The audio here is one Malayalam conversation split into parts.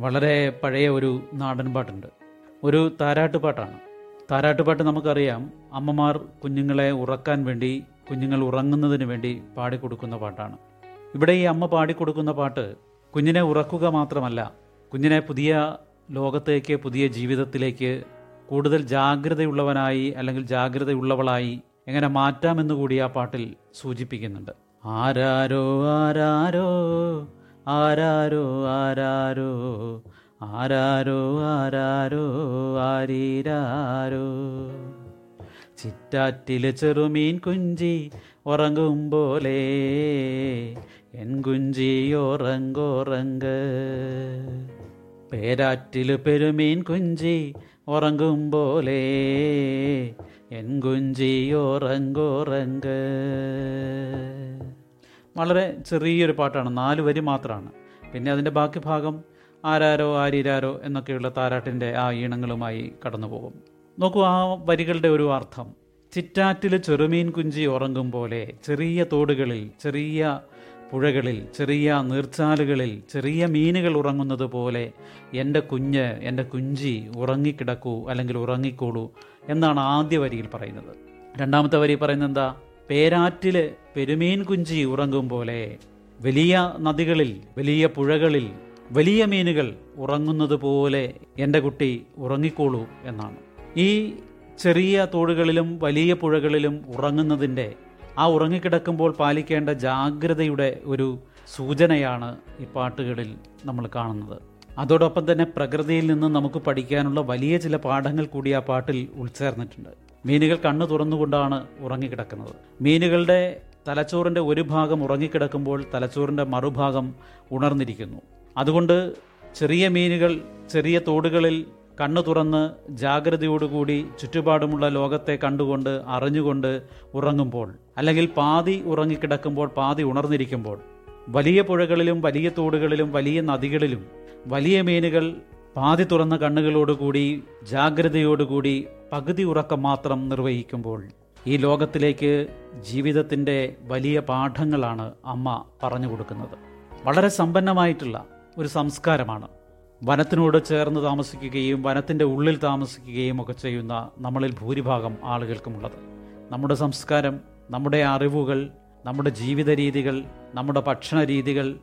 വളരെ പഴയ ഒരു നാടൻ പാട്ടുണ്ട്. ഒരു താരാട്ടുപാട്ടാണ് താരാട്ടുപാട്ട് നമുക്കറിയാം. അമ്മമാർ കുഞ്ഞുങ്ങളെ ഉറക്കാൻ വേണ്ടി കുഞ്ഞുങ്ങൾ ഉറങ്ങുന്നതിന് വേണ്ടി പാടിക്കൊടുക്കുന്ന പാട്ടാണ്. ഇവിടെ ഈ അമ്മ പാടിക്കൊടുക്കുന്ന പാട്ട് കുഞ്ഞിനെ ഉറക്കുക മാത്രമല്ല കുഞ്ഞിനെ പുതിയ ലോകത്തേക്ക് പുതിയ ജീവിതത്തിലേക്ക് കൂടുതൽ ജാഗ്രതയുള്ളവനായി അല്ലെങ്കിൽ ജാഗ്രതയുള്ളവളായി എങ്ങനെ മാറ്റാമെന്ന് കൂടി ആ പാട്ടിൽ സൂചിപ്പിക്കുന്നുണ്ട്. ആരാരോ ആരാരോ ആരാരോ ആരാരോ ആരാരോ ആരാരോ ആരീരാരോ. ചിറ്റാറ്റിലെ ചെറുമീൻ കുഞ്ചി ഉറങ്ങും പോലെ എൻ കുഞ്ചി ഉറങ്ങുറങ്ങ്. പേരാറ്റിൽ പെരുമീൻ കുഞ്ചി ഉറങ്ങും പോലെ എൻ കുഞ്ചി ഉറങ്ങുറങ്ങ്. വളരെ ചെറിയൊരു പാട്ടാണ്. നാല് വരി മാത്രമാണ് പിന്നെ അതിന്റെ ബാക്കി ഭാഗം ആരാരോ ആരിരാരോ എന്നൊക്കെയുള്ള താരാട്ടിന്റെ ആ ഈണങ്ങളുമായി കടന്നു പോകും നോക്കൂ ആ വരികളുടെ ഒരു അർത്ഥം. ചിറ്റാറ്റിൽ ചെറുമീൻ കുഞ്ചി ഉറങ്ങും പോലെ ചെറിയ തോടുകളിൽ ചെറിയ പുഴകളിൽ ചെറിയ നീർച്ചാലുകളിൽ ചെറിയ മീനുകൾ ഉറങ്ങുന്നത് പോലെ എന്റെ കുഞ്ഞ് എന്റെ കുഞ്ചി ഉറങ്ങിക്കിടക്കൂ അല്ലെങ്കിൽ ഉറങ്ങിക്കോളൂ എന്നാണ് ആദ്യ വരിയിൽ പറയുന്നത്. രണ്ടാമത്തെ വരി പറയുന്നത് എന്താ? പേരാറ്റിൽ പെരുമീൻ കുഞ്ചി ഉറങ്ങും പോലെ വലിയ നദികളിൽ വലിയ പുഴകളിൽ വലിയ മീനുകൾ ഉറങ്ങുന്നത് പോലെ എന്റെ കുട്ടി ഉറങ്ങിക്കോളൂ എന്നാണ്. ഈ ചെറിയ തോടുകളിലും വലിയ പുഴകളിലും ഉറങ്ങുന്നതിന്റെ ആ ഉറങ്ങിക്കിടക്കുമ്പോൾ പാലിക്കേണ്ട ജാഗ്രതയുടെ ഒരു സൂചനയാണ് ഈ പാട്ടുകളിൽ നമ്മൾ കാണുന്നത്. അതോടൊപ്പം തന്നെ പ്രകൃതിയിൽ നിന്ന് നമുക്ക് പഠിക്കാനുള്ള വലിയ ചില പാഠങ്ങൾ കൂടി ആ പാട്ടിൽ ഉൾച്ചേർന്നിട്ടുണ്ട്. മീനുകൾ കണ്ണു തുറന്നുകൊണ്ടാണ് ഉറങ്ങിക്കിടക്കുന്നത്. മീനുകളുടെ തലച്ചോറിന്റെ ഒരു ഭാഗം ഉറങ്ങിക്കിടക്കുമ്പോൾ തലച്ചോറിന്റെ മറുഭാഗം ഉണർന്നിരിക്കുന്നു. അതുകൊണ്ട് ചെറിയ മീനുകൾ ചെറിയ തോടുകളിൽ കണ്ണു തുറന്ന് ജാഗ്രതയോടുകൂടി ചുറ്റുപാടുമുള്ള ലോകത്തെ കണ്ടുകൊണ്ട് അറിഞ്ഞുകൊണ്ട് ഉറങ്ങുമ്പോൾ അല്ലെങ്കിൽ പാതി ഉറങ്ങിക്കിടക്കുമ്പോൾ പാതി ഉണർന്നിരിക്കുമ്പോൾ വലിയ പുഴകളിലും വലിയ തോടുകളിലും വലിയ നദികളിലും വലിയ മീനുകൾ പാതി തുറന്ന കണ്ണുകളോടുകൂടി ജാഗ്രതയോടുകൂടി പകുതി ഉറക്കം മാത്രം നിർവഹിക്കുമ്പോൾ ഈ ലോകത്തിലേക്ക് ജീവിതത്തിന്റെ വലിയ പാഠങ്ങളാണ് അമ്മ പറഞ്ഞു കൊടുക്കുന്നത്. വളരെ സമ്പന്നമായിട്ടുള്ള ഒരു സംസ്കാരമാണ്. വനത്തിനോട് ചേർന്ന് താമസിക്കുകയും വനത്തിന്റെ ഉള്ളിൽ താമസിക്കുകയും ഒക്കെ ചെയ്യുന്ന നമ്മളിൽ ഭൂരിഭാഗം ആളുകൾക്കുമുള്ളത്. നമ്മുടെ സംസ്കാരം നമ്മുടെ അറിവുകൾ നമ്മുടെ ജീവിത രീതികൾ നമ്മുടെ ഭക്ഷണ രീതികൾ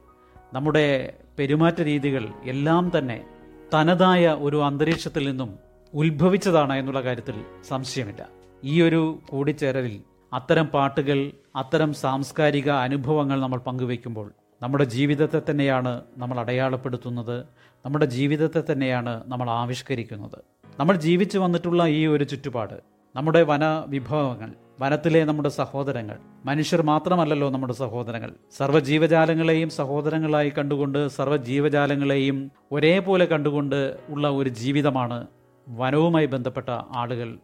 നമ്മുടെ പെരുമാറ്റ രീതികൾ എല്ലാം തന്നെ തനതായ ഒരു അന്തരീക്ഷത്തിൽ നിന്നും ഉത്ഭവിച്ചതാണ് എന്നുള്ള കാര്യത്തിൽ സംശയമില്ല. ഈ ഒരു കൂടിച്ചേരലിൽ അത്തരം പാട്ടുകൾ അത്തരം സാംസ്കാരിക അനുഭവങ്ങൾ നമ്മൾ പങ്കുവയ്ക്കുമ്പോൾ നമ്മുടെ ജീവിതത്തെ തന്നെയാണ് നമ്മൾ അടയാളപ്പെടുത്തുന്നത് നമ്മുടെ ജീവിതത്തെ തന്നെയാണ് നമ്മൾ ആവിഷ്കരിക്കുന്നത്. നമ്മൾ ജീവിച്ചു വന്നിട്ടുള്ള ഈ ഒരു ചുറ്റുപാട് നമ്മുടെ വന വിഭവങ്ങൾ വനത്തിലെ നമ്മുടെ സഹോദരങ്ങൾ. മനുഷ്യർ മാത്രമല്ലല്ലോ നമ്മുടെ സഹോദരങ്ങൾ. സർവജീവജാലങ്ങളെയും സഹോദരങ്ങളായി കണ്ടുകൊണ്ട് സർവജീവജാലങ്ങളെയും ഒരേപോലെ കണ്ടുകൊണ്ട് ഉള്ള ഒരു ജീവിതമാണ് വനവുമായി ബന്ധപ്പെട്ട ആളുകൾ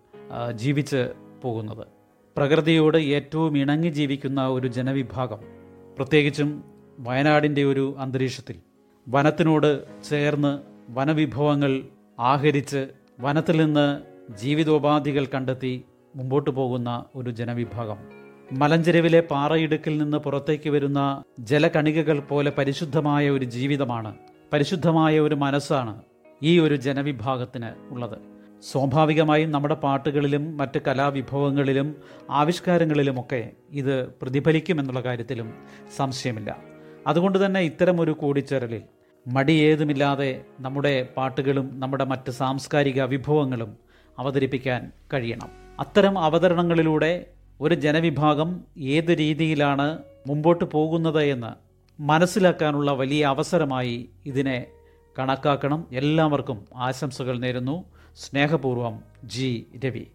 ജീവിച്ച് പോകുന്നത്. പ്രകൃതിയോട് ഏറ്റവും ഇണങ്ങി ജീവിക്കുന്ന ഒരു ജനവിഭാഗം പ്രത്യേകിച്ചും വയനാടിന്റെ ഒരു അന്തരീക്ഷത്തിൽ. വനത്തിനോട് ചേർന്ന് വനവിഭവങ്ങൾ ആഹരിച്ച് വനത്തിൽ നിന്ന് ജീവിതോപാധികൾ കണ്ടെത്തി മുമ്പോട്ട് പോകുന്ന ഒരു ജനവിഭാഗം. മലഞ്ചെരുവിലെ പാറയിടുക്കിൽ നിന്ന് പുറത്തേക്ക് വരുന്ന ജലകണികകൾ പോലെ പരിശുദ്ധമായ ഒരു ജീവിതമാണ് പരിശുദ്ധമായ ഒരു മനസ്സാണ് ഈ ഒരു ജനവിഭാഗത്തിന് ഉള്ളത്. സ്വാഭാവികമായും നമ്മുടെ പാട്ടുകളിലും മറ്റ് കലാവിഭവങ്ങളിലും ആവിഷ്കാരങ്ങളിലുമൊക്കെ ഇത് പ്രതിഫലിക്കുമെന്നുള്ള കാര്യത്തിലും സംശയമില്ല. അതുകൊണ്ട് തന്നെ ഇത്തരം ഒരു കൂടിച്ചേരലിൽ മടിയേതുമില്ലാതെ നമ്മുടെ പാട്ടുകളും നമ്മുടെ മറ്റ് സാംസ്കാരിക വിഭവങ്ങളും അവതരിപ്പിക്കാൻ കഴിയണം. അത്തരം അവതരണങ്ങളിലൂടെ ഒരു ജനവിഭാഗം ഏത് രീതിയിലാണ് മുമ്പോട്ട് പോകുന്നത് എന്ന് മനസ്സിലാക്കാനുള്ള വലിയ അവസരമായി ഇതിനെ കണക്കാക്കണം. എല്ലാവർക്കും ആശംസകൾ നേരുന്നു. സ്നേഹപൂർവം ജി രവി.